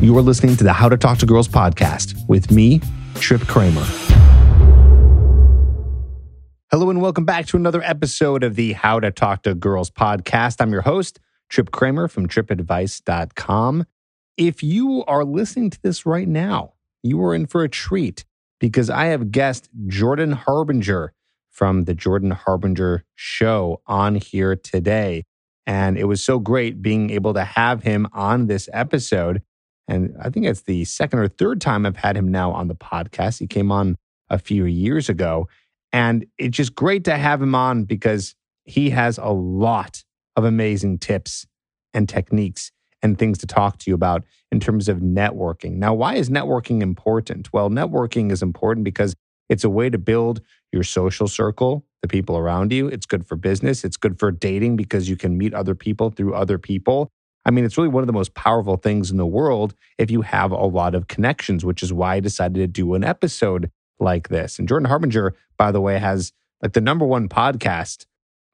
You are listening to the How to Talk to Girls podcast with me, Trip Kramer. Hello, and welcome back to another episode of the How to Talk to Girls podcast. I'm your host, Trip Kramer from tripadvice.com. If you are listening to this right now, you are in for a treat because I have guest Jordan Harbinger from the Jordan Harbinger Show on here today. And it was so great being able to have him on this episode. And I think it's the second or third time I've had him now on the podcast. He came on a few years ago. And it's just great to have him on because he has a lot of amazing tips and techniques and things to talk to you about in terms of networking. Now, why is networking important? Well, networking is important because it's a way to build your social circle, the people around you. It's good for business. It's good for dating because you can meet other people through other people. I mean, it's really one of the most powerful things in the world if you have a lot of connections, which is why I decided to do an episode like this. And Jordan Harbinger, by the way, has like the number one podcast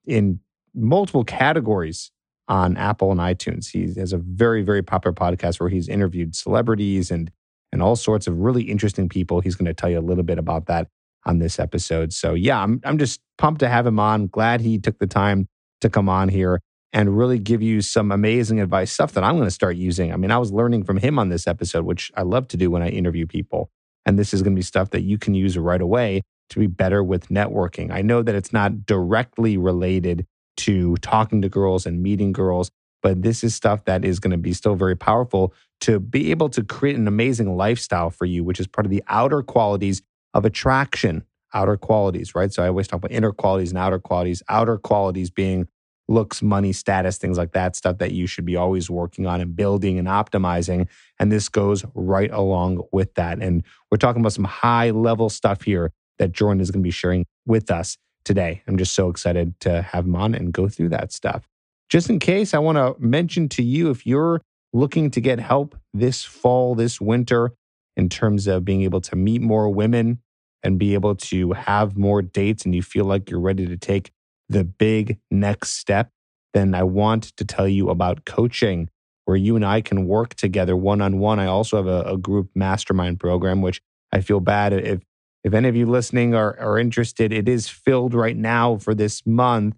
in multiple categories on Apple and iTunes. He has a very, very popular podcast where he's interviewed celebrities and and all sorts of really interesting people. He's going to tell you a little bit about that on this episode. So yeah, I'm I'm just pumped to have him on. Glad he took the time to come on here and really give you some amazing advice, stuff that I'm going to start using. I mean, I was learning from him on this episode, which I love to do when I interview people. And this is going to be stuff that you can use right away to be better with networking. I know that it's not directly related to talking to girls and meeting girls, but this is stuff that is going to be still very powerful to be able to create an amazing lifestyle for you, which is part of the outer qualities of attraction, outer qualities, right? So I always talk about inner qualities and outer qualities, outer qualities being looks, money, status, things like that, stuff that you should be always working on and building and optimizing. And this goes right along with that. And we're talking about some high level stuff here that Jordan is going to be sharing with us today. I'm just so excited to have him on and go through that stuff. Just in case, I want to mention to you if you're looking to get help this fall, this winter, in terms of being able to meet more women and be able to have more dates, and you feel like you're ready to take the big next step, then I want to tell you about coaching where you and I can work together one on one. I also have a, a, group mastermind program, which I feel bad if if any of you listening are, are interested, it is filled right now for this month,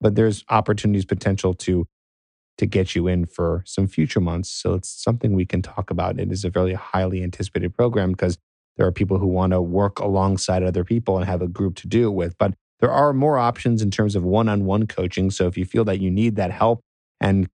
but there's opportunities potential to to get you in for some future months. So it's something we can talk about. It is a very highly anticipated program because there are people who want to work alongside other people and have a group to do it with. But there are more options in terms of one on one coaching. So if you feel that you need that help and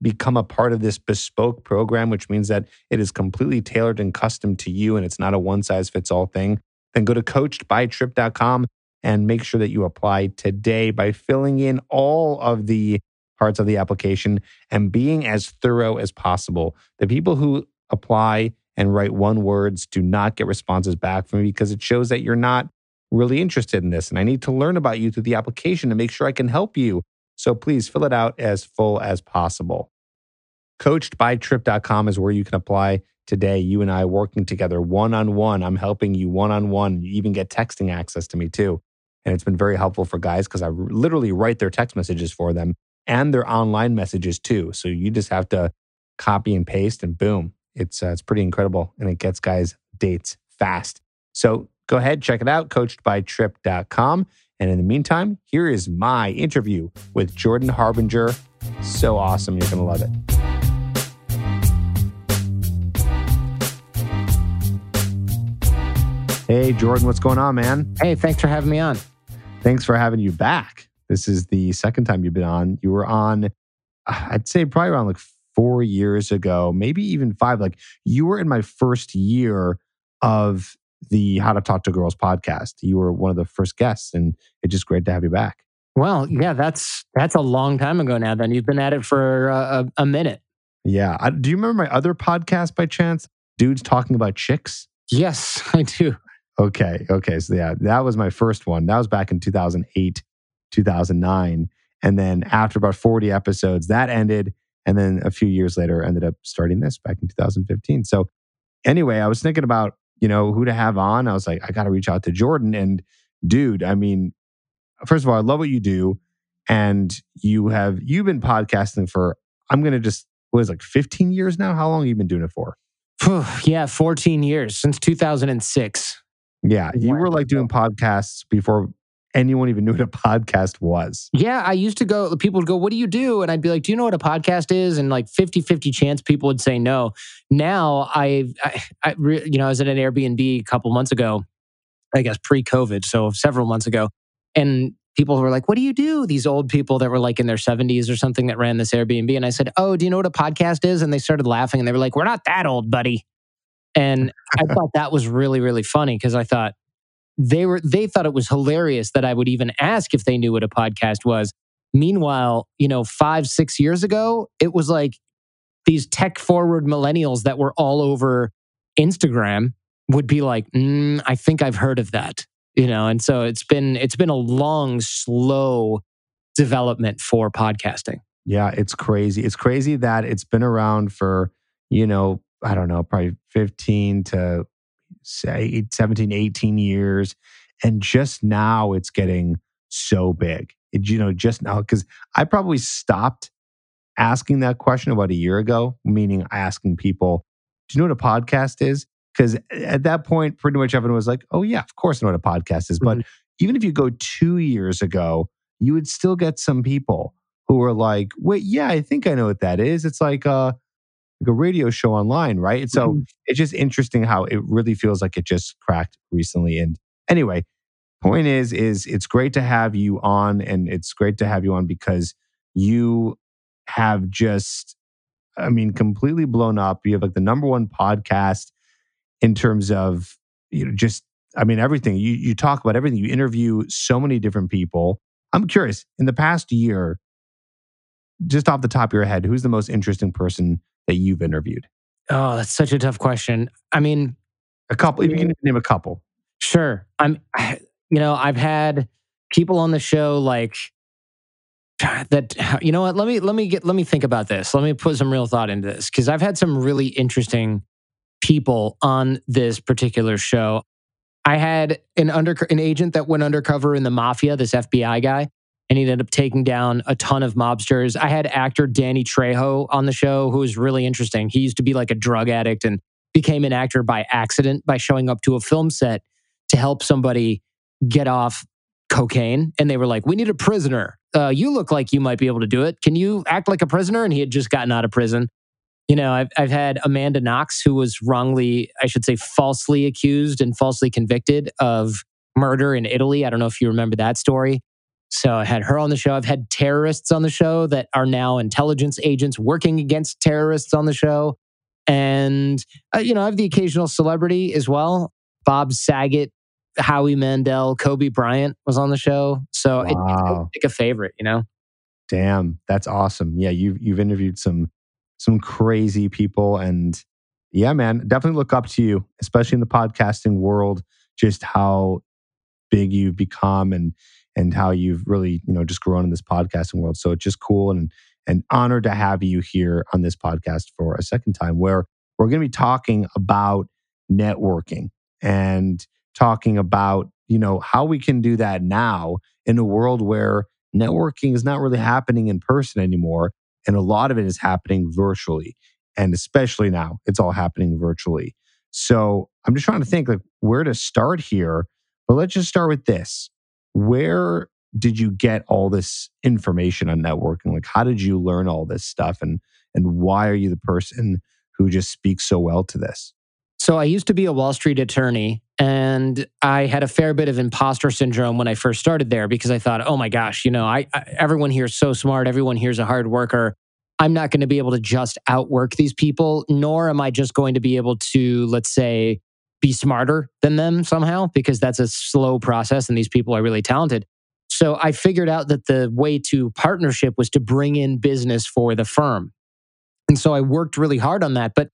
become a part of this bespoke program, which means that it is completely tailored and custom to you and it's not a one size fits all thing, then go to coachedbytrip.com and make sure that you apply today by filling in all of the parts of the application and being as thorough as possible. The people who apply and write one words do not get responses back from me because it shows that you're not really interested in this and I need to learn about you through the application to make sure I can help you. So please fill it out as full as possible. Coachedbytrip.com is where you can apply today. You and I working together one on one. I'm helping you one on one. You even get texting access to me too. And it's been very helpful for guys because I literally write their text messages for them and their online messages too. So you just have to copy and paste and boom. It's, uh, it's pretty incredible and it gets guys dates fast. So Go ahead, check it out, coachedbytrip.com. And in the meantime, here is my interview with Jordan Harbinger. So awesome. You're going to love it. Hey, Jordan, what's going on, man? Hey, thanks for having me on. Thanks for having you back. This is the second time you've been on. You were on, uh, I'd say probably around like four years ago, maybe even five. Like you were in my first year of the How to Talk to Girls podcast. You were one of the first guests, and it's just great to have you back. Well, yeah, that's that's a long time ago now. Then you've been at it for a, a minute. Yeah. I, do you remember my other podcast by chance? Dudes talking about chicks. Yes, I do. Okay. Okay. So yeah, that was my first one. That was back in 2008, 2009. And then after about 40 episodes, that ended. And then a few years later, ended up starting this back in 2015. So anyway, I was thinking about you know, who to have on. I was like, I got to reach out to Jordan. And dude, I mean, first of all, I love what you do. And you have, you've been podcasting for, I'm going to just, what is it, like 15 years now? How long have you been doing it for? yeah, 14 years since 2006. Yeah, you were like doing podcasts before anyone even knew what a podcast was. Yeah, I used to go, people would go, What do you do? And I'd be like, Do you know what a podcast is? And like 50 50 chance people would say no. Now I, I, I you know, I was at an Airbnb a couple months ago, I guess pre COVID, so several months ago. And people were like, What do you do? These old people that were like in their 70s or something that ran this Airbnb. And I said, Oh, do you know what a podcast is? And they started laughing and they were like, We're not that old, buddy. And I thought that was really, really funny because I thought they were they thought it was hilarious that I would even ask if they knew what a podcast was. Meanwhile, you know, five, six years ago, it was like these tech forward millennials that were all over Instagram would be like, mm, I think I've heard of that you know? And so it's been it's been a long slow development for podcasting. Yeah it's crazy. It's crazy that it's been around for you know i don't know probably 15 to 17 18 years and just now it's getting so big it, you know just now because i probably stopped asking that question about a year ago meaning asking people do you know what a podcast is because at that point, pretty much everyone was like, oh, yeah, of course I know what a podcast is. But mm-hmm. even if you go two years ago, you would still get some people who are like, wait, yeah, I think I know what that is. It's like a, like a radio show online, right? So mm-hmm. it's just interesting how it really feels like it just cracked recently. And anyway, point is, is it's great to have you on and it's great to have you on because you have just, I mean, completely blown up. You have like the number one podcast in terms of you know just I mean everything. You you talk about everything. You interview so many different people. I'm curious. In the past year, just off the top of your head, who's the most interesting person that you've interviewed? Oh, that's such a tough question. I mean, a couple. If you can mm. name a couple, sure. I'm. You know, I've had people on the show like that you know what let me let me get let me think about this let me put some real thought into this because i've had some really interesting people on this particular show. I had an under an agent that went undercover in the mafia, this FBI guy, and he ended up taking down a ton of mobsters. I had actor Danny Trejo on the show, who was really interesting. He used to be like a drug addict and became an actor by accident by showing up to a film set to help somebody get off cocaine. And they were like, "We need a prisoner. Uh, you look like you might be able to do it. Can you act like a prisoner?" And he had just gotten out of prison. You know, I've, I've had Amanda Knox, who was wrongly, I should say, falsely accused and falsely convicted of murder in Italy. I don't know if you remember that story. So I had her on the show. I've had terrorists on the show that are now intelligence agents working against terrorists on the show. And, uh, you know, I have the occasional celebrity as well. Bob Saget, Howie Mandel, Kobe Bryant was on the show. So wow. it's like a favorite, you know? Damn, that's awesome. Yeah, you've, you've interviewed some some crazy people. And yeah, man, definitely look up to you, especially in the podcasting world, just how big you've become and and how you've really, you know, just grown in this podcasting world. So it's just cool and and honored to have you here on this podcast for a second time where we're going to be talking about networking and talking about, you know, how we can do that now in a world where networking is not really happening in person anymore and a lot of it is happening virtually. And especially now, it's all happening virtually. So I'm just trying to think like where to start here. But let's just start with this. Where did you get all this information on networking? Like how did you learn all this stuff and and why are you the person who just speaks so well to this? So I used to be a Wall Street attorney and I had a fair bit of imposter syndrome when I first started there because I thought, "Oh my gosh, you know, I, I everyone here is so smart, everyone here is a hard worker. I'm not going to be able to just outwork these people, nor am I just going to be able to let's say be smarter than them somehow because that's a slow process and these people are really talented. So I figured out that the way to partnership was to bring in business for the firm. And so I worked really hard on that, but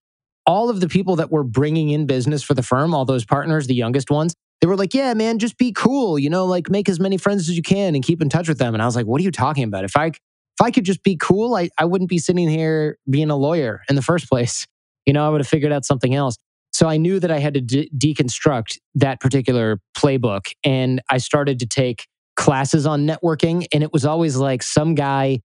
all of the people that were bringing in business for the firm, all those partners, the youngest ones, they were like, yeah, man, just be cool, you know, like make as many friends as you can and keep in touch with them. And I was like, what are you talking about? If I, if I could just be cool, I, I wouldn't be sitting here being a lawyer in the first place. You know, I would have figured out something else. So I knew that I had to de- deconstruct that particular playbook. And I started to take classes on networking. And it was always like some guy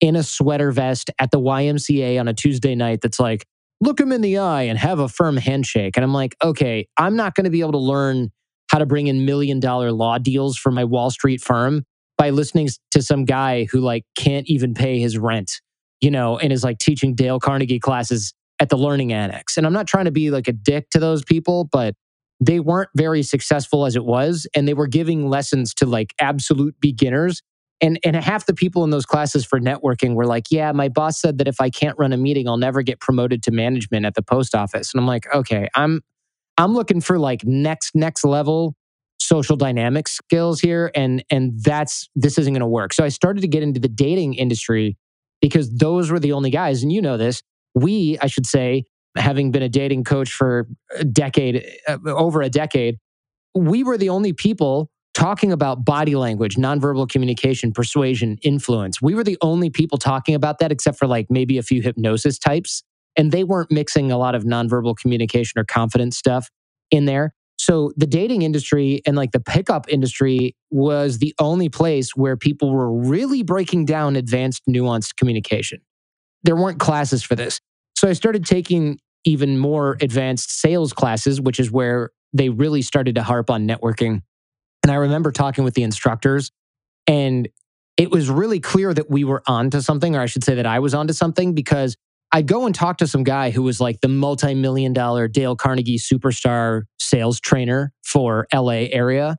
in a sweater vest at the YMCA on a Tuesday night that's like, look him in the eye and have a firm handshake. And I'm like, okay, I'm not going to be able to learn how to bring in million dollar law deals for my Wall Street firm by listening to some guy who like can't even pay his rent, you know, and is like teaching Dale Carnegie classes at the learning annex. And I'm not trying to be like a dick to those people, but they weren't very successful as it was. And they were giving lessons to like absolute beginners. And, and half the people in those classes for networking were like, yeah, my boss said that if I can't run a meeting, I'll never get promoted to management at the post office. And I'm like, okay, I'm I'm looking for like next next level social dynamics skills here and and that's this isn't going to work. So I started to get into the dating industry because those were the only guys and you know this. We, I should say, having been a dating coach for a decade uh, over a decade, we were the only people talking about body language, nonverbal communication, persuasion, influence. We were the only people talking about that except for like maybe a few hypnosis types and they weren't mixing a lot of nonverbal communication or confidence stuff in there. So the dating industry and like the pickup industry was the only place where people were really breaking down advanced, nuanced communication. There weren't classes for this. So I started taking even more advanced sales classes, which is where they really started to harp on networking. And I remember talking with the instructors, and it was really clear that we were onto something, or I should say that I was onto something because I'd go and talk to some guy who was like the multi-million dollar Dale Carnegie superstar sales trainer for LA area.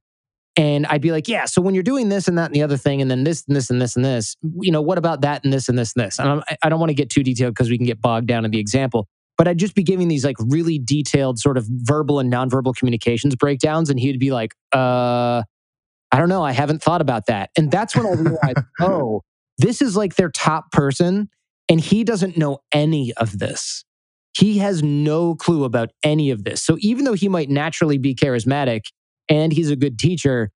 And I'd be like, yeah, so when you're doing this and that and the other thing, and then this and this and this and this, you know, what about that and this and this and this? And I'm, I don't want to get too detailed because we can get bogged down in the example, but I'd just be giving these like really detailed sort of verbal and nonverbal communications breakdowns. And he'd be like, uh, I don't know. I haven't thought about that. And that's when I realized, oh, this is like their top person and he doesn't know any of this. He has no clue about any of this. So even though he might naturally be charismatic and he's a good teacher,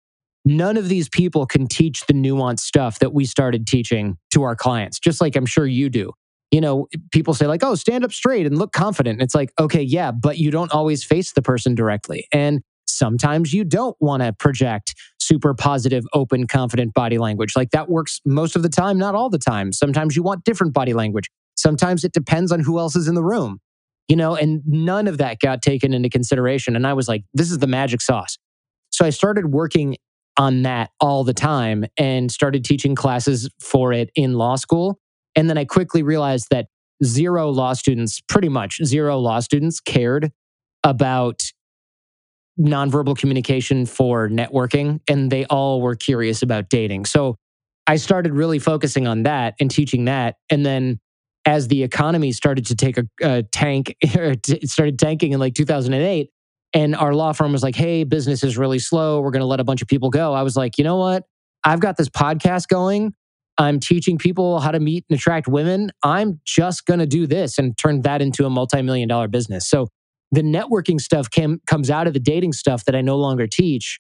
none of these people can teach the nuanced stuff that we started teaching to our clients, just like I'm sure you do. You know, people say, like, oh, stand up straight and look confident. And it's like, okay, yeah, but you don't always face the person directly. And sometimes you don't want to project super positive, open, confident body language. Like that works most of the time, not all the time. Sometimes you want different body language. Sometimes it depends on who else is in the room, you know, and none of that got taken into consideration. And I was like, this is the magic sauce. So I started working on that all the time and started teaching classes for it in law school. And then I quickly realized that zero law students, pretty much zero law students, cared about nonverbal communication for networking, and they all were curious about dating. So I started really focusing on that and teaching that. And then as the economy started to take a, a tank, it started tanking in like 2008, and our law firm was like, hey, business is really slow. We're going to let a bunch of people go. I was like, you know what? I've got this podcast going. I'm teaching people how to meet and attract women. I'm just going to do this and turn that into a multi million dollar business. So the networking stuff came comes out of the dating stuff that I no longer teach.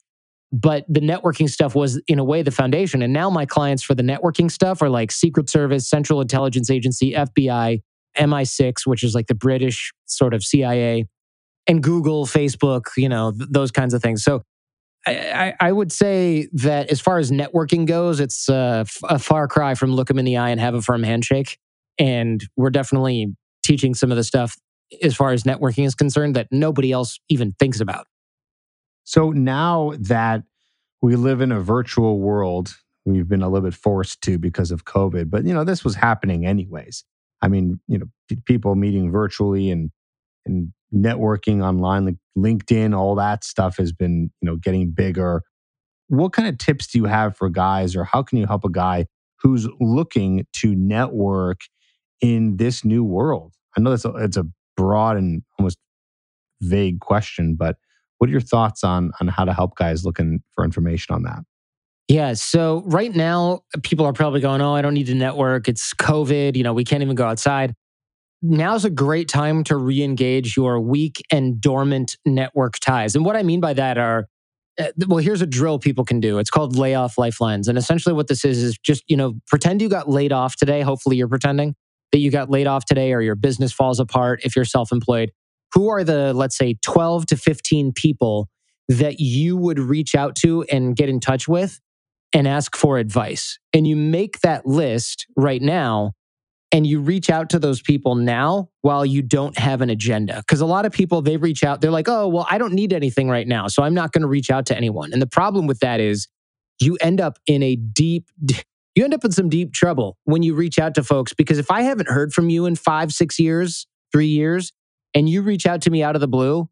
But the networking stuff was, in a way, the foundation. And now my clients for the networking stuff are like Secret Service, Central Intelligence Agency, FBI, MI6, which is like the British sort of CIA, and Google, Facebook, you know, th- those kinds of things. So I, I, would say that as far as networking goes, it's uh, a, a far cry from look them in the eye and have a firm handshake. And we're definitely teaching some of the stuff as far as networking is concerned that nobody else even thinks about. So now that we live in a virtual world, we've been a little bit forced to because of COVID, but you know, this was happening anyways. I mean, you know, people meeting virtually and and networking online, like LinkedIn, all that stuff has been, you know, getting bigger. What kind of tips do you have for guys or how can you help a guy who's looking to network in this new world? I know that's a, it's a broad and almost vague question, but what are your thoughts on on how to help guys looking for information on that? Yeah. So right now, people are probably going, "Oh, I don't need to network. It's COVID. You know, we can't even go outside." Now's a great time to re-engage your weak and dormant network ties. And what I mean by that are, uh, well, here's a drill people can do. It's called layoff lifelines. And essentially, what this is is just you know, pretend you got laid off today. Hopefully, you're pretending that you got laid off today or your business falls apart if you're self employed, who are the, let's say, 12 to 15 people that you would reach out to and get in touch with and ask for advice? And you make that list right now and you reach out to those people now while you don't have an agenda. Because a lot of people, they reach out, they're like, oh, well, I don't need anything right now. So I'm not going to reach out to anyone. And the problem with that is you end up in a deep, you end up in some deep trouble when you reach out to folks. Because if I haven't heard from you in five, six years, three years, and you reach out to me out of the blue,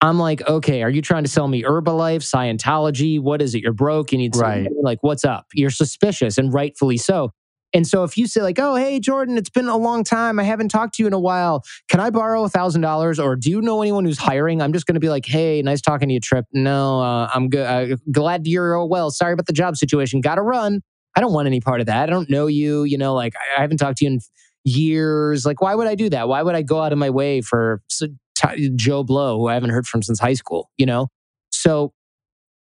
I'm like, okay, are you trying to sell me Herbalife, Scientology? What is it? You're broke. You need Right. Like, what's up? You're suspicious, and rightfully so. And so if you say like, oh, hey, Jordan, it's been a long time. I haven't talked to you in a while. Can I borrow a thousand dollars? Or do you know anyone who's hiring? I'm just going to be like, hey, nice talking to you, Trip. No, uh, I'm good. Uh, glad you're oh, well. Sorry about the job situation. Got to run. I don't want any part of that. I don't know you. You know, like I, haven't talked to you in years. Like, why would I do that? Why would I go out of my way for Joe Blow, who I haven't heard from since high school? You know, so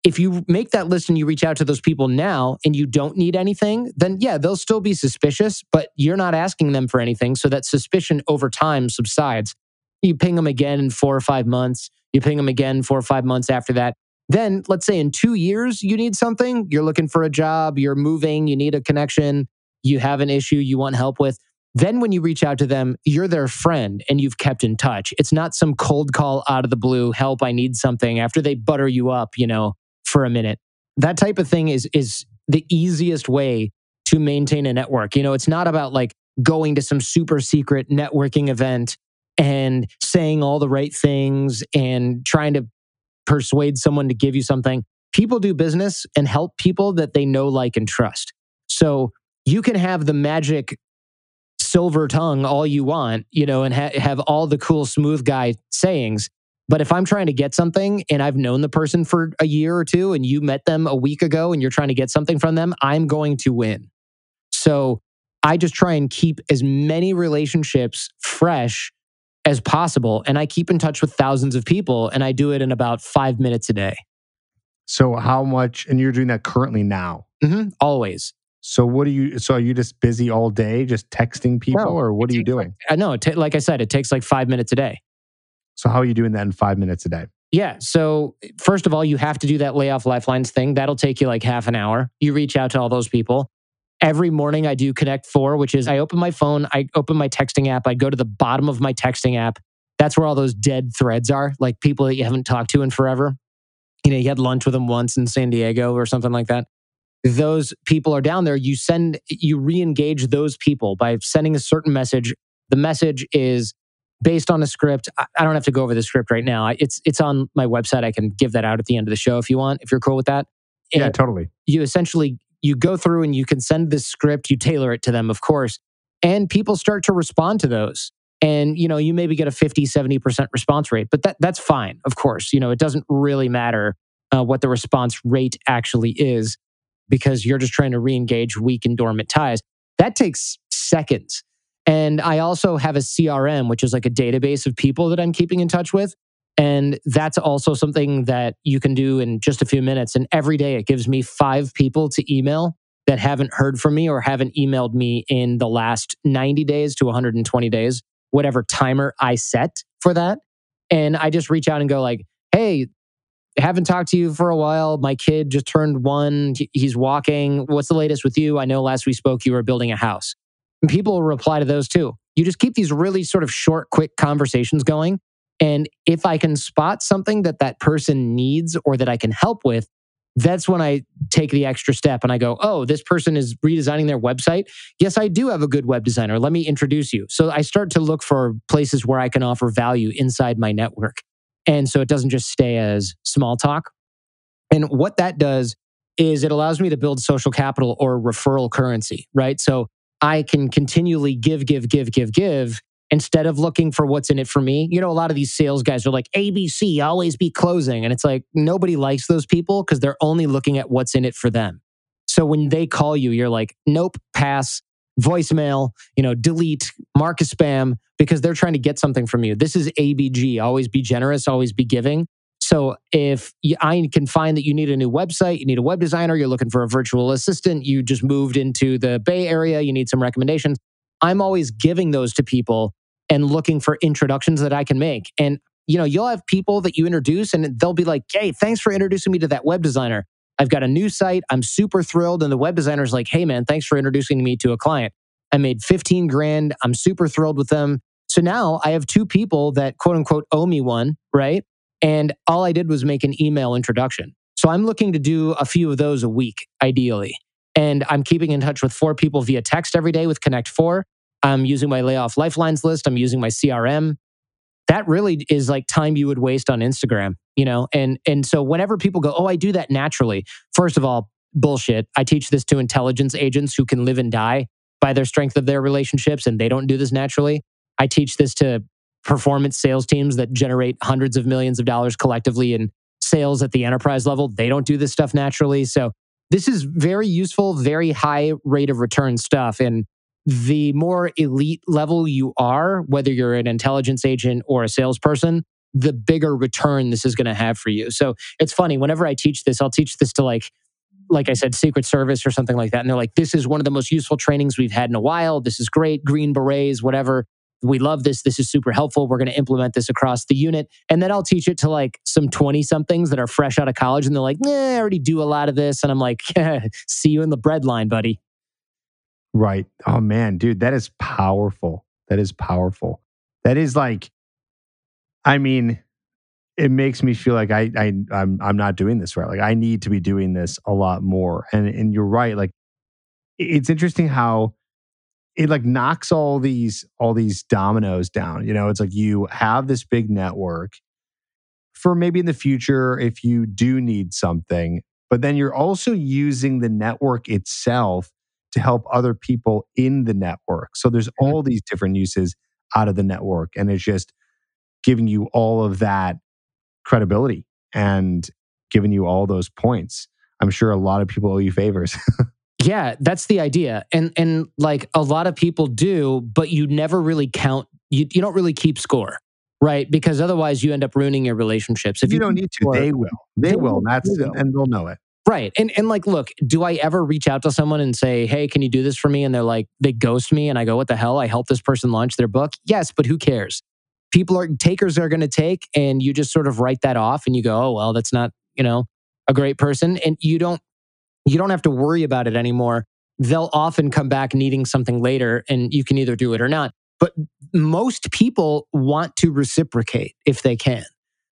if you make that list and you reach out to those people now and you don't need anything, then yeah, they'll still be suspicious, but you're not asking them for anything. So that suspicion over time subsides. You ping them again in four or five months, you ping them again four or five months after that. Then let's say in two years, you need something, you're looking for a job, you're moving, you need a connection, you have an issue you want help with. Then when you reach out to them, you're their friend and you've kept in touch. It's not some cold call out of the blue, help, I need something after they butter you up, you know, for a minute. That type of thing is is the easiest way to maintain a network. You know, it's not about like going to some super secret networking event and saying all the right things and trying to persuade someone to give you something. People do business and help people that they know, like, and trust. So you can have the magic silver tongue all you want, you know, and ha- have all the cool smooth guy sayings. But if I'm trying to get something and I've known the person for a year or two and you met them a week ago and you're trying to get something from them, I'm going to win. So I just try and keep as many relationships fresh as possible. And I keep in touch with thousands of people and I do it in about five minutes a day. So how much? And you're doing that currently now. hmm Always. So what are you? So are you just busy all day, just texting people, No, or what are you takes like- doing? I know. It like I said, it takes like five minutes a day. So how are you doing that in five minutes a day? Yeah. So, first of all, you have to do that layoff lifelines thing. That'll take you like half an hour. You reach out to all those people. Every morning, I do Connect Four, which is I open my phone, I open my texting app, I go to the bottom of my texting app. That's where all those dead threads are, like people that you haven't talked to in forever. You know, you had lunch with them once in San Diego or something like that. Those people are down there. You send, you re engage those people by sending a certain message. The message is based on a script. I I don't have to go over the script right now. I- It's it's on my website. I can give that out at the end of the show if you want, if you're cool with that. Yeah, totally. you essentially you go through and you can send this script, you tailor it to them, of course, and people start to respond to those. And you know, you maybe get a 50, 70% response rate, but that that's fine, of course. You know, it doesn't really matter uh, what the response rate actually is because you're just trying to re-engage weak and dormant ties. That takes seconds. And I also have a CRM, which is like a database of people that I'm keeping in touch with. And that's also something that you can do in just a few minutes. And every day it gives me five people to email that haven't heard from me or haven't emailed me in the last 90 days to 120 days, whatever timer I set for that. And I just reach out and go like, hey, haven't talked to you for a while. My kid just turned one. He's walking. What's the latest with you? I know last we spoke, you were building a house. And people reply to those too. You just keep these really sort of short, quick conversations going. And if I can spot something that that person needs or that I can help with, that's when I take the extra step and I go, oh, this person is redesigning their website. Yes, I do have a good web designer. Let me introduce you. So I start to look for places where I can offer value inside my network. And so it doesn't just stay as small talk. And what that does is it allows me to build social capital or referral currency, right? So I can continually give, give, give, give, give instead of looking for what's in it for me. You know, a lot of these sales guys are like, ABC, always be closing. And it's like, nobody likes those people because they're only looking at what's in it for them. So when they call you, you're like, nope, pass, voicemail, you know, delete, mark as spam because they're trying to get something from you. This is ABG, always be generous, always be giving. So if I can find that you need a new website, you need a web designer, you're looking for a virtual assistant, you just moved into the Bay Area, you need some recommendations. I'm always giving those to people and looking for introductions that I can make. And you know, you'll have people that you introduce and they'll be like, "Hey, thanks for introducing me to that web designer. I've got a new site. I'm super thrilled." And the web designer's like, "Hey man, thanks for introducing me to a client." I made 15 grand. I'm super thrilled with them. So now I have two people that quote unquote owe me one, right? And all I did was make an email introduction. So I'm looking to do a few of those a week, ideally. And I'm keeping in touch with four people via text every day with Connect Four. I'm using my layoff lifelines list. I'm using my CRM. That really is like time you would waste on Instagram, you know? And and so whenever people go, "Oh, I do that naturally." First of all, bullshit. I teach this to intelligence agents who can live and die by their strength of their relationships and they don't do this naturally. I teach this to performance sales teams that generate hundreds of millions of dollars collectively in sales at the enterprise level. They don't do this stuff naturally. So this is very useful, very high rate of return stuff. And the more elite level you are, whether you're an intelligence agent or a salesperson, the bigger return this is going to have for you. So it's funny, whenever I teach this, I'll teach this to like, like I said, Secret Service or something like that. And they're like, this is one of the most useful trainings we've had in a while. This is great. Green berets, whatever we love this. This is super helpful. We're going to implement this across the unit. And then I'll teach it to like some 20 somethings that are fresh out of college. And they're like, I already do a lot of this. And I'm like, see you in the bread line, buddy. Right. Oh, man, dude, that is powerful. That is powerful. That is like, I mean, it makes me feel like I, I I'm I'm not doing this right. Like I need to be doing this a lot more. And and you're right. Like it's interesting how it like knocks all these all these dominoes down. You know, it's like you have this big network for maybe in the future if you do need something, but then you're also using the network itself to help other people in the network. So there's all these different uses out of the network and it's just giving you all of that credibility and giving you all those points. I'm sure a lot of people owe you favors. Yeah, that's the idea. And and like a lot of people do, but you never really count you you don't really keep score. Right? Because otherwise you end up ruining your relationships. If you, you don't need to, score, they will. They, they will. That's will. and they'll know it. Right. And and like look, do I ever reach out to someone and say, "Hey, can you do this for me?" and they're like they ghost me and I go, "What the hell? I help this person launch their book?" Yes, but who cares? People are takers are going to take and you just sort of write that off and you go, "Oh, well, that's not, you know, a great person." And you don't you don't have to worry about it anymore. They'll often come back needing something later, and you can either do it or not. But most people want to reciprocate if they can.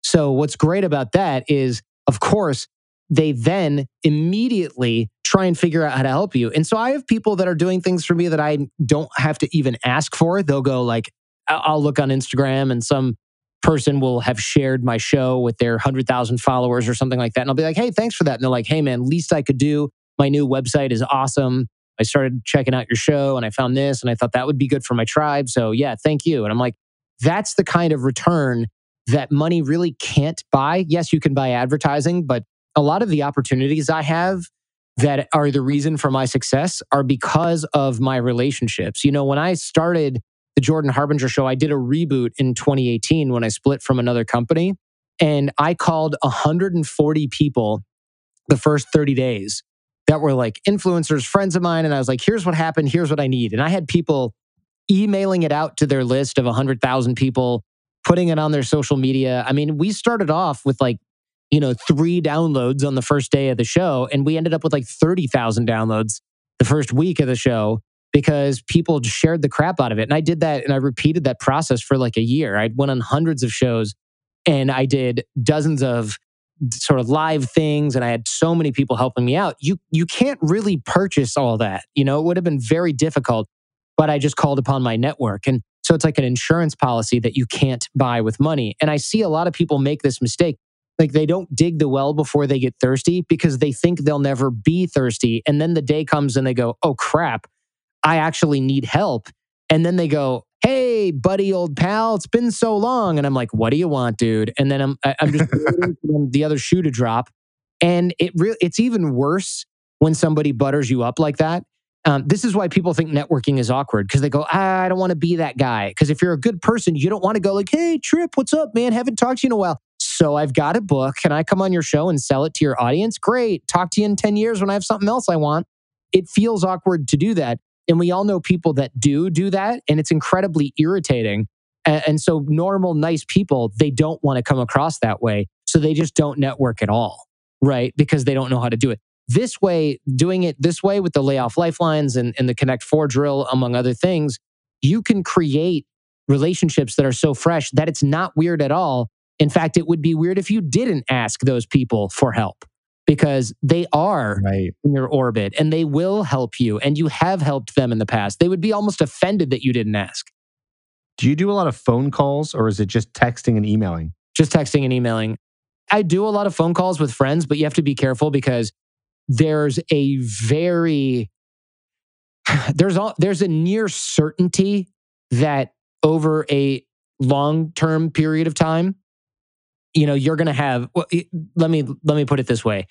So, what's great about that is, of course, they then immediately try and figure out how to help you. And so I have people that are doing things for me that I don't have to even ask for. They'll go like, I'll look on Instagram and some person will have shared my show with their 100,000 followers or something like that. And I'll be like, hey, thanks for that. And they're like, hey, man, least I could do. My new website is awesome. I started checking out your show and I found this and I thought that would be good for my tribe. So, yeah, thank you. And I'm like, that's the kind of return that money really can't buy. Yes, you can buy advertising, but a lot of the opportunities I have that are the reason for my success are because of my relationships. You know, when I started the Jordan Harbinger show, I did a reboot in 2018 when I split from another company. And I called 140 people the first 30 days that were like influencers, friends of mine. And I was like, here's what happened. Here's what I need. And I had people emailing it out to their list of 100,000 people, putting it on their social media. I mean, we started off with like, you know, three downloads on the first day of the show. And we ended up with like 30,000 downloads the first week of the show because people shared the crap out of it. And I did that and I repeated that process for like a year. I went on hundreds of shows and I did dozens of sort of live things and I had so many people helping me out. You you can't really purchase all that. You know, it would have been very difficult, but I just called upon my network. And so it's like an insurance policy that you can't buy with money. And I see a lot of people make this mistake. Like they don't dig the well before they get thirsty because they think they'll never be thirsty. And then the day comes and they go, oh crap, I actually need help. And then they go, Hey, buddy, old pal, it's been so long. And I'm like, What do you want, dude? And then I'm, I'm just the other shoe to drop. And it really, it's even worse when somebody butters you up like that. Um, this is why people think networking is awkward because they go, ah, I don't want to be that guy. Because if you're a good person, you don't want to go like, Hey, Trip, what's up, man? Haven't talked to you in a while. So I've got a book. Can I come on your show and sell it to your audience? Great. Talk to you in 10 years when I have something else I want. It feels awkward to do that. And we all know people that do do that, and it's incredibly irritating. And, and so, normal, nice people, they don't want to come across that way. So they just don't network at all, right? Because they don't know how to do it. This way, doing it this way with the layoff lifelines and, and the Connect Four drill, among other things, you can create relationships that are so fresh that it's not weird at all. In fact, it would be weird if you didn't ask those people for help because they are Right. in your orbit and they will help you and you have helped them in the past. They would be almost offended that you didn't ask. Do you do a lot of phone calls or is it just texting and emailing? Just texting and emailing. I do a lot of phone calls with friends, but you have to be careful because there's a very there's all there's a near certainty that over a long term period of time, you know, you're going to have. Well, let me let me put it this way: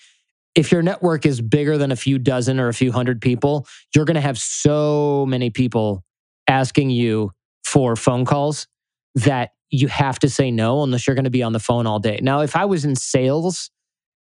if your network is bigger than a few dozen or a few hundred people, you're going to have so many people asking you for phone calls that you have to say no unless you're going to be on the phone all day. Now, if I was in sales,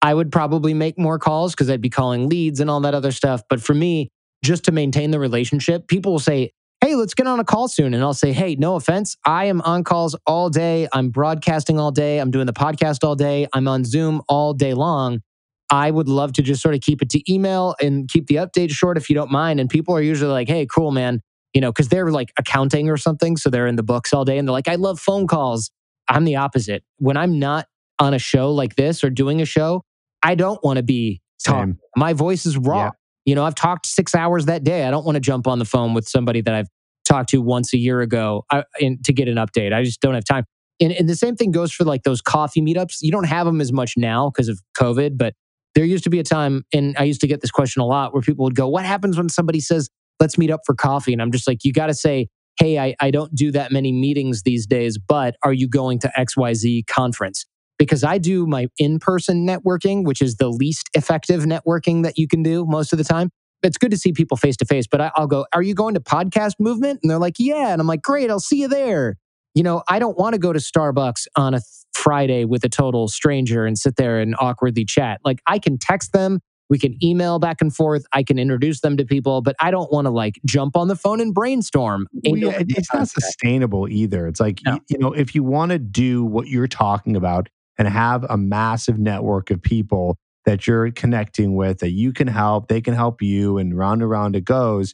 I would probably make more calls because I'd be calling leads and all that other stuff. But for me, just to maintain the relationship, people will say, Hey, let's get on a call soon. And I'll say, Hey, no offense. I am on calls all day. I'm broadcasting all day. I'm doing the podcast all day. I'm on Zoom all day long. I would love to just sort of keep it to email and keep the updates short if you don't mind. And people are usually like, Hey, cool, man. You know, because they're like accounting or something. So they're in the books all day and they're like, I love phone calls. I'm the opposite. When I'm not on a show like this or doing a show, I don't want to be talking. My voice is raw. Yeah. You know, I've talked six hours that day. I don't want to jump on the phone with somebody that I've talked to once a year ago I, to get an update. I just don't have time. And, and the same thing goes for like those coffee meetups. You don't have them as much now because of COVID, but there used to be a time, and I used to get this question a lot where people would go, What happens when somebody says, let's meet up for coffee? And I'm just like, You got to say, Hey, I, I don't do that many meetings these days, but are you going to XYZ conference? Because I do my in person networking, which is the least effective networking that you can do most of the time. It's good to see people face to face, but I, I'll go, Are you going to podcast movement? And they're like, Yeah. And I'm like, Great, I'll see you there. You know, I don't want to go to Starbucks on a Friday with a total stranger and sit there and awkwardly chat. Like, I can text them, we can email back and forth, I can introduce them to people, but I don't want to like jump on the phone and brainstorm. Well, yeah, it's not sustainable either. It's like, No. y- you know, if you want to do what you're talking about and have a massive network of people that you're connecting with, that you can help, they can help you, and round and round it goes,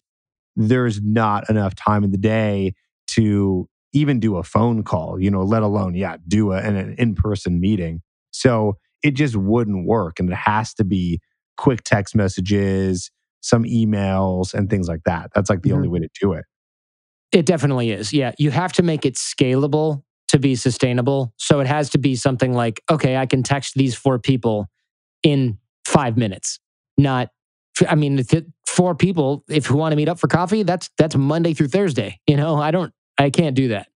there's not enough time in the day to even do a phone call, you know, let alone, yeah, do a, an, an in person meeting. So it just wouldn't work. And it has to be quick text messages, some emails, and things like that. That's like the Mhm. only way to do it. It definitely is. Yeah. You have to make it scalable to be sustainable. So it has to be something like, okay, I can text these four people in five minutes. Not, I mean, four people, if who want to meet up for coffee, that's that's Monday through Thursday. You know, I don't, I can't do that.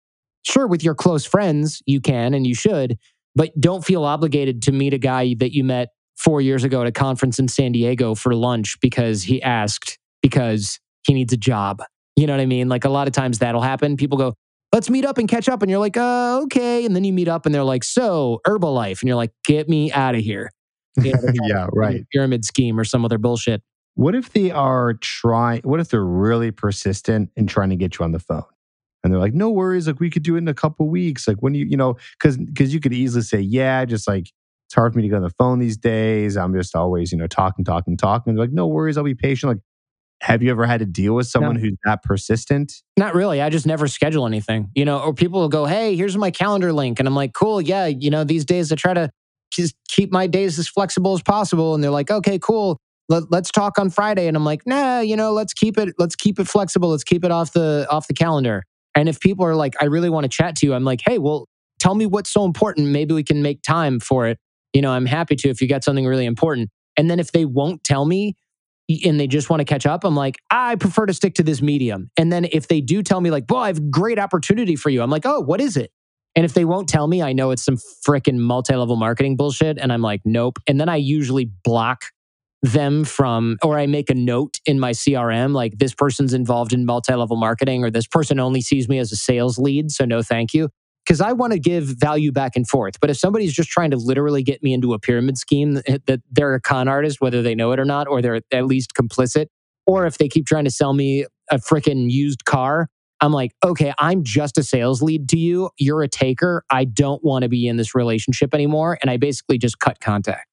Sure, with your close friends, you can and you should, but don't feel obligated to meet a guy that you met four years ago at a conference in San Diego for lunch because he asked because he needs a job. You know what I mean? Like a lot of times that'll happen. People go, let's meet up and catch up. And you're like, uh, okay. And then you meet up and they're like, so Herbalife. And you're like, get me out of here. You know, they're trying to yeah, put you in a right. Pyramid scheme or some other bullshit. What if they are trying, what if they're really persistent in trying to get you on the phone? And they're like, no worries, like we could do it in a couple weeks. Like when you, you know, because because you could easily say, yeah, just like it's hard for me to get on the phone these days. I'm just always, you know, talking, talking, talking. And they're like, no worries, I'll be patient. Like, have you ever had to deal with someone who's that persistent? Not really. I just never schedule anything, you know, or people will go, Hey, here's my calendar link. And I'm like, cool. Yeah. You know, these days I try to just keep my days as flexible as possible. And they're like, okay, cool. Let, let's talk on Friday. And I'm like, nah, you know, let's keep it, let's keep it flexible. Let's keep it off the, off the calendar. And if people are like, I really want to chat to you, I'm like, Hey, well, tell me what's so important. Maybe we can make time for it. You know, I'm happy to if you got something really important. And then if they won't tell me, and they just want to catch up, I'm like, I prefer to stick to this medium. And then if they do tell me, like, well, I have great opportunity for you, I'm like, oh, what is it? And if they won't tell me, I know it's some freaking multi level marketing bullshit. And I'm like, nope. And then I usually block them from, or I make a note in my CRM, like this person's involved in multi level marketing, or this person only sees me as a sales lead. So no, thank you. Because I want to give value back and forth. But if somebody's just trying to literally get me into a pyramid scheme that, eh, that they're a con artist, whether they know it or not, or they're at least complicit, or if they keep trying to sell me a freaking used car, I'm like, okay, I'm just a sales lead to you. You're a taker. I don't want to be in this relationship anymore. And I basically just cut contact.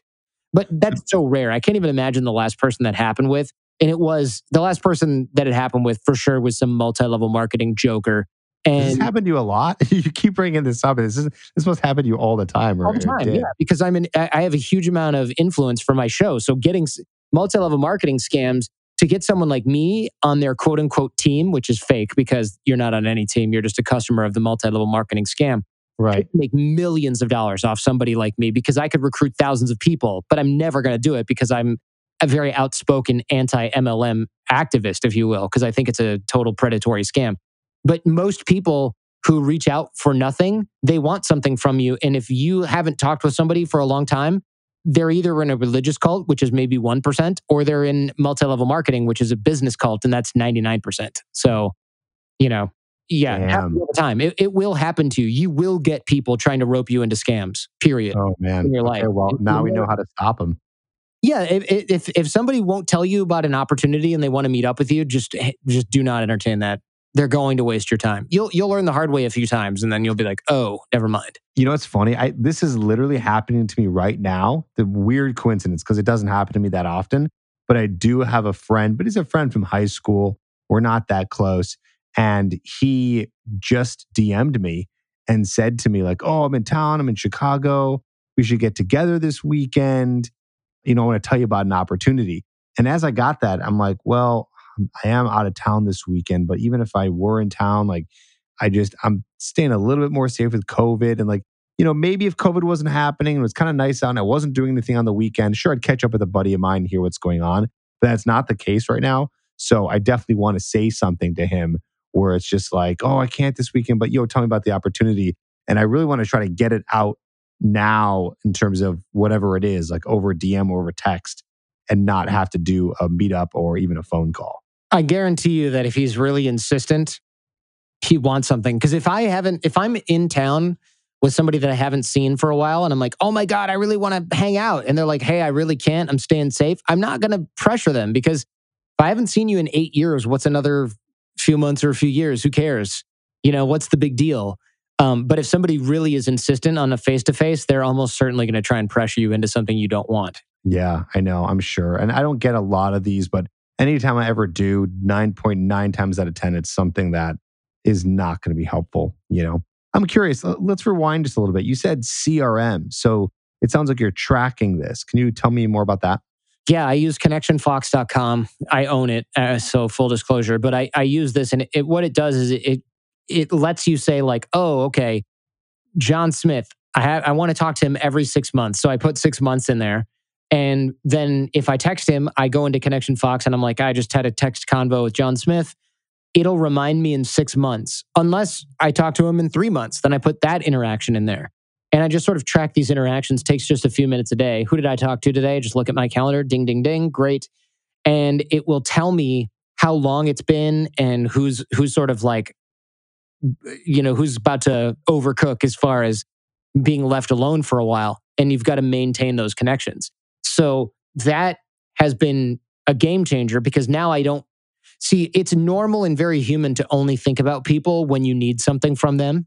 But that's mm. so rare. I can't even imagine the last person that happened with. And it was the last person that it happened with for sure was some multi-level marketing joker. Does this happened to you a lot? you keep bringing this up. This is this must happen to you all the time. Right? All the time, yeah, because I'm in. I have a huge amount of influence for my show. So getting multi-level marketing scams to get someone like me on their quote unquote team, which is fake because you're not on any team. You're just a customer of the multi-level marketing scam. Right. make millions of dollars off somebody like me because I could recruit thousands of people, but I'm never going to do it because I'm a very outspoken anti MLM activist, if you will, because I think it's a total predatory scam. But most people who reach out for nothing, they want something from you. And if you haven't talked with somebody for a long time, they're either in a religious cult, which is maybe 1%, or they're in multi level marketing, which is a business cult, and that's 99%. So, you know, yeah, Damn. all the time. It, it will happen to you. You will get people trying to rope you into scams, period. Oh man. in your Okay, life. well, now we know- know how to stop them. Yeah, if, if if somebody won't tell you about an opportunity and they want to meet up with you, just eh, just do not entertain that. They're going to waste your time. You'll you'll learn the hard way a few times, and then you'll be like, oh, never mind. You know what's funny? I this is literally happening to me right now. The weird coincidence because it doesn't happen to me that often. But I do have a friend, but he's a friend from high school. We're not that close, and he just DM'd me and said to me like, "Oh, I'm in town. I'm in Chicago. We should get together this weekend. You know, I want to tell you about an opportunity." And as I got that, I'm like, "Well, I am out of town this weekend, but even if I were in town, like." I just I'm staying a little bit more safe with COVID and like you know maybe if COVID wasn't happening and it was kind of nice out and I wasn't doing anything on the weekend, sure I'd catch up with a buddy of mine and hear what's going on, but that's not the case right now. So I definitely want to say something to him where it's just like, oh, I can't this weekend, but yo, tell me about the opportunity, and I really want to try to get it out now in terms of whatever it is, like over DM or over text, and not have to do a meetup or even a phone call. I guarantee you that if he's really insistent, he wants something. Because if I haven't, if I'm in town with somebody that I haven't seen for a while and I'm like, oh my God, I really want to hang out. And they're like, hey, I really can't. I'm staying safe. I'm not going to pressure them because if I haven't seen you in eight years, what's another few months or a few years? Who cares? You know, what's the big deal? Um, but if somebody really is insistent on a face to face, they're almost certainly going to try and pressure you into something you don't want. Yeah, I know. I'm sure. And I don't get a lot of these, but anytime I ever do, 9.9 times out of 10, it's something that is not going to be helpful. You know, I'm curious. Let's rewind just a little bit. You said CRM. So it sounds like you're tracking this. Can you tell me more about that? Yeah, I use connectionfox.com. I own it. Uh, so full disclosure, but I, I use this and it, what it does is it, it, it lets you say like, oh, okay, John Smith, I I want to talk to him every six months. So I put six months in there. And then if I text him, I go into Connection Fox and I'm like, I just had a text convo with John Smith. It'll remind me in six months, unless I talk to him in three months. Then I put that interaction in there. And I just sort of track these interactions, takes just a few minutes a day. Who did I talk to today? Just look at my calendar, ding, ding, ding, great. And it will tell me how long it's been and who's who's sort of like, you know, who's about to overcook as far as being left alone for a while. And you've got to maintain those connections. So that has been a game changer because now I don't see it's normal and very human to only think about people when you need something from them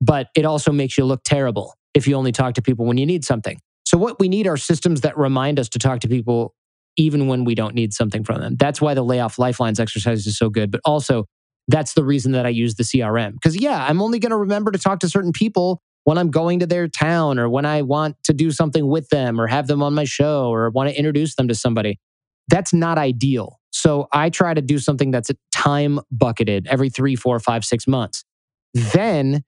but it also makes you look terrible if you only talk to people when you need something. So, what we need are systems that remind us to talk to people even when we don't need something from them. That's why the layoff lifelines exercise is so good. But also, that's the reason that I use the CRM. Because, yeah, I'm only going to remember to talk to certain people when I'm going to their town or when I want to do something with them or have them on my show or want to introduce them to somebody. That's not ideal. So, I try to do something that's time bucketed every three, four, five, six months. Then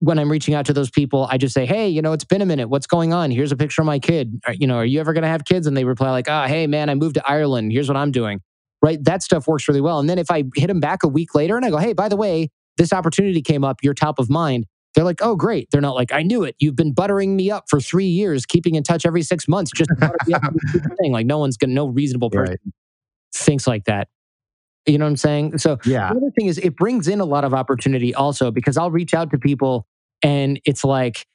when I'm reaching out to those people, I just say, "Hey, you know, it's been a minute. What's going on? Here's a picture of my kid. Are- you know, are you ever going to have kids?" And they reply like, "Ah, hey, man, I moved to Ireland. Here's what I'm doing." Right? That stuff works really well. And then if I hit them back a week later and I go, "Hey, by the way, this opportunity came up. You're top of mind." They're like, "Oh, great." They're not like, "I knew it. You've been buttering me up for three years, keeping in touch every six months, just to butter me up for this stupid thing." Like, no one's gonna, no reasonable person Right. thinks like that. You know what I'm saying? So Yeah. the other thing is it brings in a lot of opportunity also because I'll reach out to people and it's like,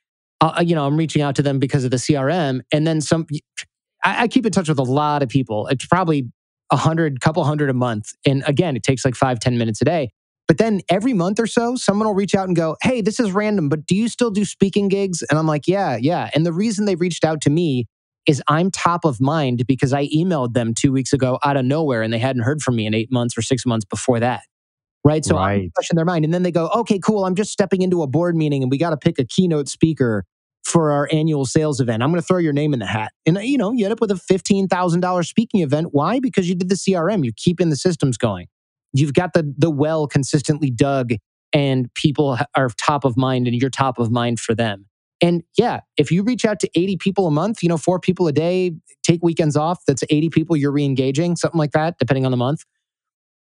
uh, you know, I'm reaching out to them because of the CRM, and then some. I, I keep in touch with a lot of people. It's probably a hundred, couple hundred a month, and again, it takes like five, ten minutes a day. But then every month or so, someone will reach out and go, "Hey, this is random, but do you still do speaking gigs?" And I'm like, "Yeah, yeah." And the reason they reached out to me is I'm top of mind because I emailed them two weeks ago out of nowhere and they hadn't heard from me in eight months or six months before that. Right. So right. I'm fresh in their mind. And then they go, okay, cool. I'm just stepping into a board meeting and we got to pick a keynote speaker for our annual sales event. I'm going to throw your name in the hat. And, uh, you know, you end up with a $15,000 speaking event. Why? Because you did the CRM, you're keeping the systems going. You've got the, the well consistently dug and people are top of mind and you're top of mind for them. And yeah, if you reach out to 80 people a month, you know, four people a day, take weekends off, that's 80 people you're re-engaging, something like that, depending on the month.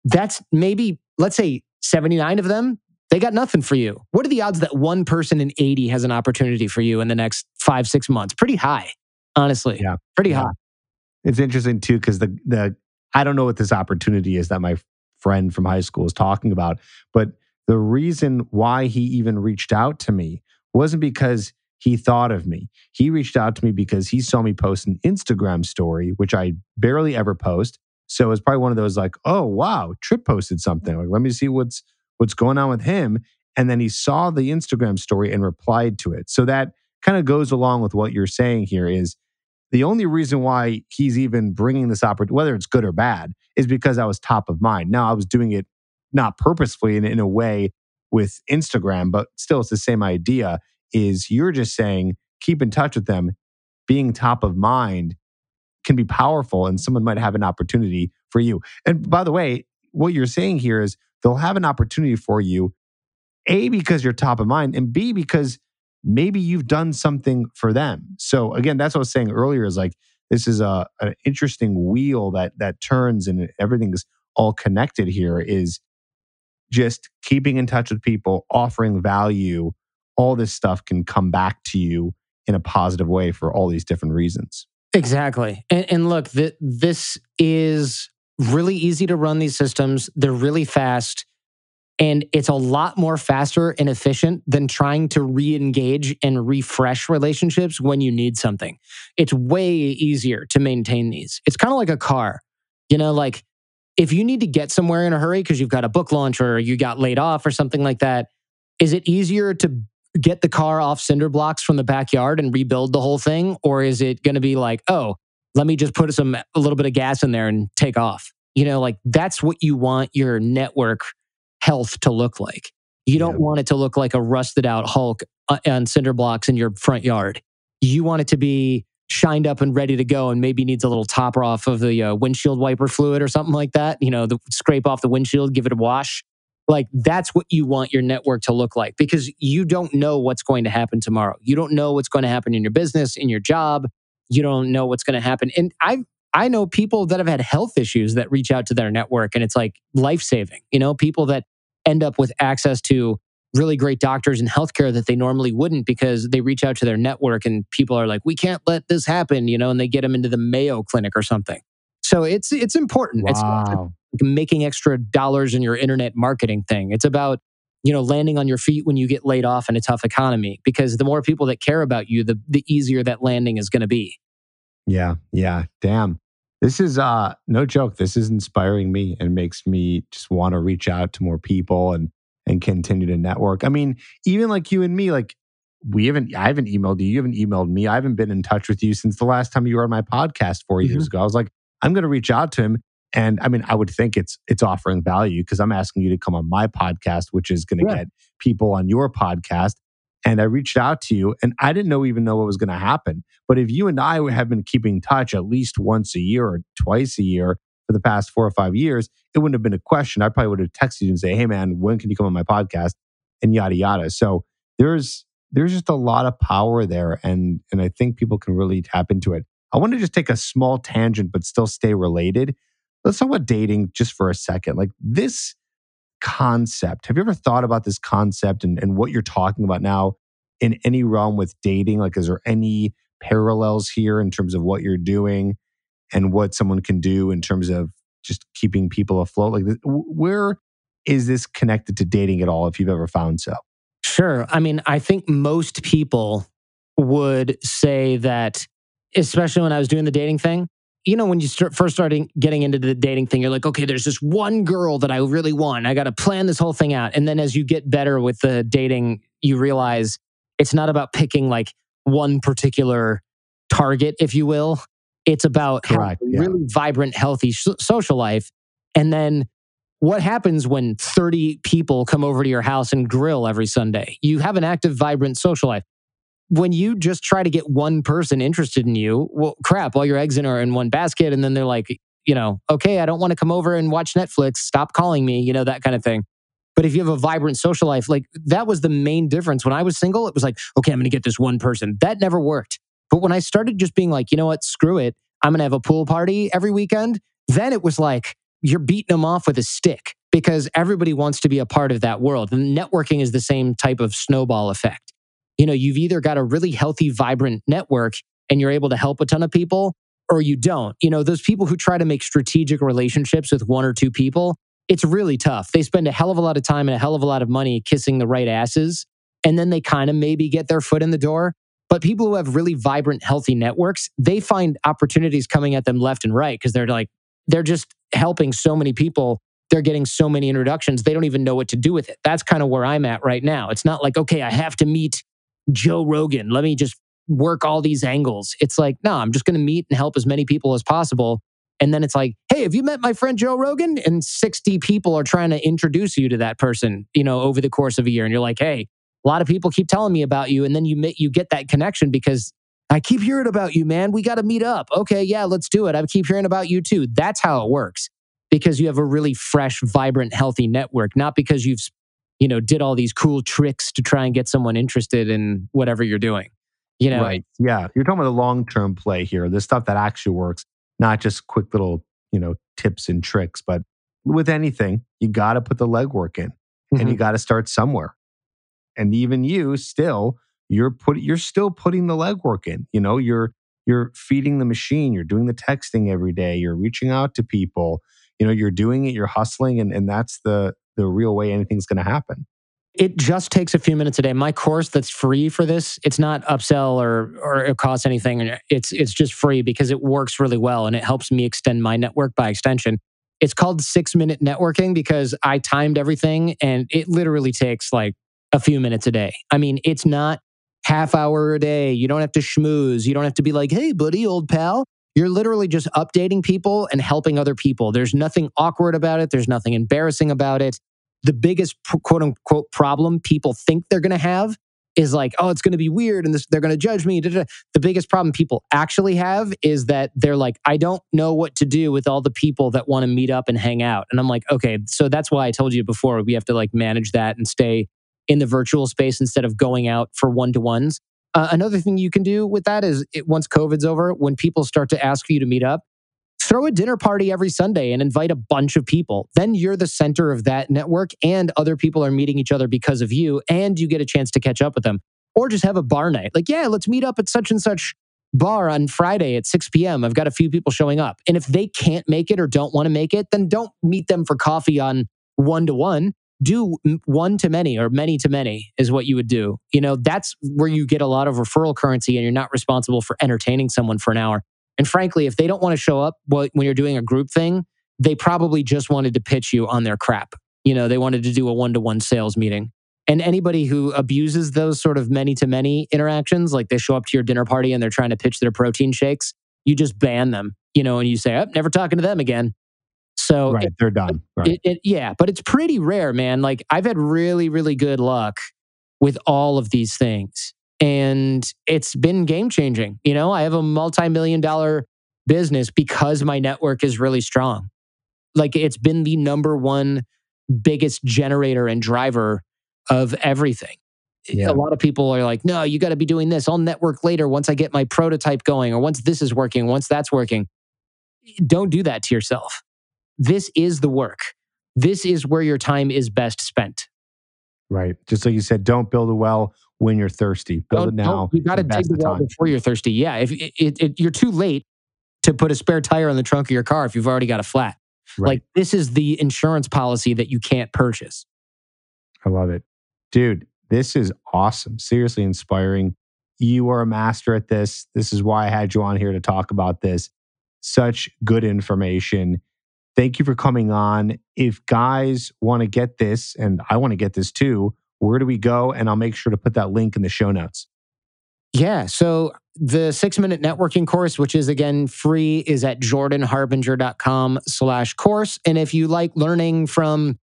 That's maybe, let's say 79 of them, they got nothing for you. What are the odds that one person in 80 has an opportunity for you in the next five, six months? Pretty high, honestly. Yeah. Pretty yeah. high. It's interesting too, because the the I don't know what this opportunity is that my friend from high school is talking about, but the reason why he even reached out to me wasn't because he thought of me. He reached out to me because he saw me post an Instagram story, which I barely ever post. So it's probably one of those like, oh wow, Trip posted something. Like, let me see what's what's going on with him. And then he saw the Instagram story and replied to it. So that kind of goes along with what you're saying here is the only reason why he's even bringing this opportunity, whether it's good or bad, is because I was top of mind. Now I was doing it not purposefully in, in a way with Instagram, but still it's the same idea is you're just saying keep in touch with them. Being top of mind can be powerful and someone might have an opportunity for you. And by the way, what you're saying here is they'll have an opportunity for you, A, because you're top of mind, and B, because maybe you've done something for them. So again, that's what I was saying earlier is like this is a an interesting wheel that that turns and everything's all connected here is just keeping in touch with people, offering value, all this stuff can come back to you in a positive way for all these different reasons. Exactly. And, and look, th- this is really easy to run these systems. They're really fast. And it's a lot more faster and efficient than trying to re engage and refresh relationships when you need something. It's way easier to maintain these. It's kind of like a car. You know, like if you need to get somewhere in a hurry because you've got a book launch or you got laid off or something like that, is it easier to get the car off cinder blocks from the backyard and rebuild the whole thing? Or is it going to be like, oh, let me just put some, a little bit of gas in there and take off? You know, like that's what you want your network health to look like. You don't yeah. want it to look like a rusted out Hulk uh, on cinder blocks in your front yard. You want it to be shined up and ready to go and maybe needs a little topper off of the uh, windshield wiper fluid or something like that. You know, the, scrape off the windshield, give it a wash. Like that's what you want your network to look like because you don't know what's going to happen tomorrow. You don't know what's going to happen in your business, in your job. You don't know what's going to happen. And I I know people that have had health issues that reach out to their network and it's like life saving. You know, people that end up with access to really great doctors and healthcare that they normally wouldn't because they reach out to their network and people are like, we can't let this happen, you know, and they get them into the Mayo Clinic or something. So it's it's important. Wow. It's making extra dollars in your internet marketing thing. It's about you know landing on your feet when you get laid off in a tough economy because the more people that care about you, the the easier that landing is going to be. Yeah, yeah, damn. This is uh no joke. This is inspiring me and makes me just want to reach out to more people and and continue to network. I mean, even like you and me, like we haven't I haven't emailed you, you haven't emailed me. I haven't been in touch with you since the last time you were on my podcast 4 mm-hmm. years ago. I was like, I'm going to reach out to him. And I mean, I would think it's it's offering value because I'm asking you to come on my podcast, which is going to yeah. get people on your podcast. And I reached out to you, and I didn't know even know what was going to happen. But if you and I have been keeping touch at least once a year or twice a year for the past four or five years, it wouldn't have been a question. I probably would have texted you and say, "Hey, man, when can you come on my podcast?" And yada yada. So there's there's just a lot of power there, and and I think people can really tap into it. I want to just take a small tangent, but still stay related. Let's talk about dating just for a second. Like this concept, have you ever thought about this concept and, and what you're talking about now in any realm with dating? Like, is there any parallels here in terms of what you're doing and what someone can do in terms of just keeping people afloat? Like, where is this connected to dating at all, if you've ever found so? Sure. I mean, I think most people would say that especially when I was doing the dating thing. You know, when you start first starting getting into the dating thing, you're like, okay, there's this one girl that I really want. I got to plan this whole thing out. And then as you get better with the dating, you realize it's not about picking like one particular target, if you will. It's about Correct, yeah. really vibrant, healthy sh- social life. And then what happens when 30 people come over to your house and grill every Sunday? You have an active, vibrant social life. When you just try to get one person interested in you, well, crap, all your eggs in are in one basket. And then they're like, you know, okay, I don't want to come over and watch Netflix. Stop calling me, you know, that kind of thing. But if you have a vibrant social life, like that was the main difference. When I was single, it was like, okay, I'm going to get this one person. That never worked. But when I started just being like, you know what, screw it, I'm going to have a pool party every weekend, then it was like, you're beating them off with a stick because everybody wants to be a part of that world. And networking is the same type of snowball effect. You know, you've either got a really healthy, vibrant network and you're able to help a ton of people, or you don't. You know, those people who try to make strategic relationships with one or two people, it's really tough. They spend a hell of a lot of time and a hell of a lot of money kissing the right asses. And then they kind of maybe get their foot in the door. But people who have really vibrant, healthy networks, they find opportunities coming at them left and right because they're like, they're just helping so many people. They're getting so many introductions. They don't even know what to do with it. That's kind of where I'm at right now. It's not like, okay, I have to meet Joe Rogan. Let me just work all these angles. It's like, no, I'm just going to meet and help as many people as possible. And then it's like, hey, have you met my friend Joe Rogan? And 60 people are trying to introduce you to that person, you know, over the course of a year. And you're like, hey, a lot of people keep telling me about you. And then you meet, you get that connection because I keep hearing about you, man. We got to meet up. Okay, yeah, let's do it. I keep hearing about you too. That's how it works because you have a really fresh, vibrant, healthy network, not because you've, you know, did all these cool tricks to try and get someone interested in whatever you're doing. You know, Right. Yeah. You're talking about the long term play here, the stuff that actually works, not just quick little, you know, tips and tricks. But with anything, you got to put the legwork in and you Mhm. got to start somewhere. And even you still, you're put you're still putting the legwork in. You know, you're you're feeding the machine, you're doing the texting every day, you're reaching out to people, you know, you're doing it, you're hustling, and, and that's the the real way anything's gonna happen. it just takes a few minutes a day. My course that's free for this, it's not upsell or or it costs anything. It's it's just free because it works really well and it helps me extend my network by extension. It's called six minute networking because I timed everything and it literally takes like a few minutes a day. I mean, it's not half hour a day. You don't have to schmooze. You don't have to be like, hey, buddy, old pal. You're literally just updating people and helping other people. There's nothing awkward about it. There's nothing embarrassing about it the biggest quote unquote problem people think they're going to have is like, oh, it's going to be weird and this, they're going to judge me. The biggest problem people actually have is that they're like, I don't know what to do with all the people that want to meet up and hang out. And I'm like, okay, so that's why I told you before we have to like manage that and stay in the virtual space instead of going out for one to ones. Uh, another thing you can do with that is it, once COVID's over, when people start to ask you to meet up, throw a dinner party every Sunday and invite a bunch of people. Then you're the center of that network, and other people are meeting each other because of you, and you get a chance to catch up with them. Or just have a bar night. Like, yeah, let's meet up at such and such bar on Friday at 6 p.m. I've got a few people showing up. And if they can't make it or don't want to make it, then don't meet them for coffee on one to one. Do one to many or many to many is what you would do. You know, that's where you get a lot of referral currency and you're not responsible for entertaining someone for an hour. And frankly, if they don't want to show up when you're doing a group thing, they probably just wanted to pitch you on their crap. You know, they wanted to do a one to one sales meeting. And anybody who abuses those sort of many to many interactions, like they show up to your dinner party and they're trying to pitch their protein shakes, you just ban them, you know, and you say, oh, never talking to them again. So Right. They're done. Right. it, it, yeah, but it's pretty rare, man. Like I've had really, really good luck with all of these things, and it's been game changing. You know, I have a multi-million dollar business because my network is really strong. Like it's been the number one biggest generator and driver of everything. Yeah. A lot of people are like, no, you got to be doing this. I'll network later once I get my prototype going, or once this is working, once that's working. Don't do that to yourself. This is the work. This is where your time is best spent. Right. Just like you said, don't build a well when you're thirsty. Build Don't- it now. you got to dig the well time. before you're thirsty. Yeah, if it, it, it, you're too late to put a spare tire on the trunk of your car if you've already got a flat. Right. Like this is the insurance policy that you can't purchase. I love it. Dude, this is awesome. Seriously inspiring. You are a master at this. This is why I had you on here to talk about this. Such good information. Thank you for coming on. If guys want to get this, and I want to get this too, where do we go? And I'll make sure to put that link in the show notes. Yeah. So the six minute networking course, which is again free, is at jordanharbinger.com slash course. And if you like learning from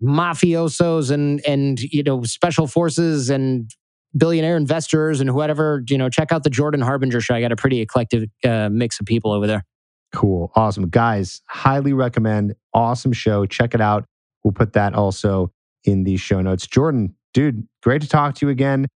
mafiosos and and you know special forces and billionaire investors and whatever, you know, check out the Jordan Harbinger show. I got a pretty eclectic uh, mix of people over there. Cool. Awesome. Guys, highly recommend. Awesome show. Check it out. We'll put that also in the show notes. Jordan, dude, great to talk to you again.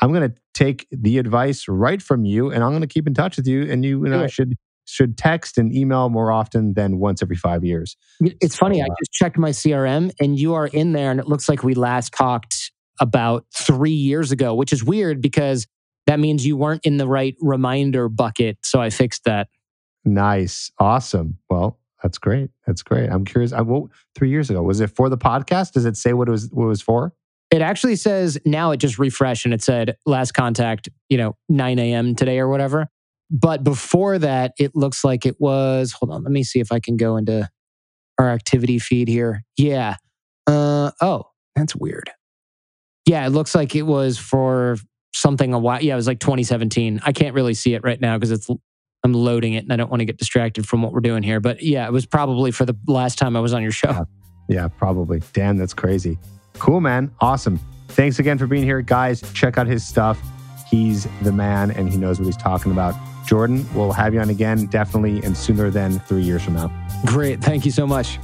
I'm going to take the advice right from you and I'm going to keep in touch with you. And you and I should should text and email more often than once every five years. It's funny. I uh just checked my CRM and you are in there, and it looks like we last talked about three years ago, which is weird because that means you weren't in the right reminder bucket. So I fixed that. Nice. Awesome. Well, that's great. That's great. I'm curious. I, well, three years ago, was it for the podcast? Does it say what it was, what it was for? It actually says now it just refreshed and it said last contact, you know, 9 a.m. today or whatever. But before that, it looks like it was, hold on, let me see if I can go into our activity feed here. Yeah. Uh, oh, that's weird. Yeah, it looks like it was for something a while. Yeah, it was like 2017. I can't really see it right now because it's I'm loading it and I don't want to get distracted from what we're doing here. But yeah, it was probably for the last time I was on your show. Yeah, probably. Damn, that's crazy. Cool, man. Awesome. Thanks again for being here. Guys, check out his stuff. He's the man and he knows what he's talking about. Jordan, we'll have you on again, definitely, and sooner than three years from now. Great. Thank you so much.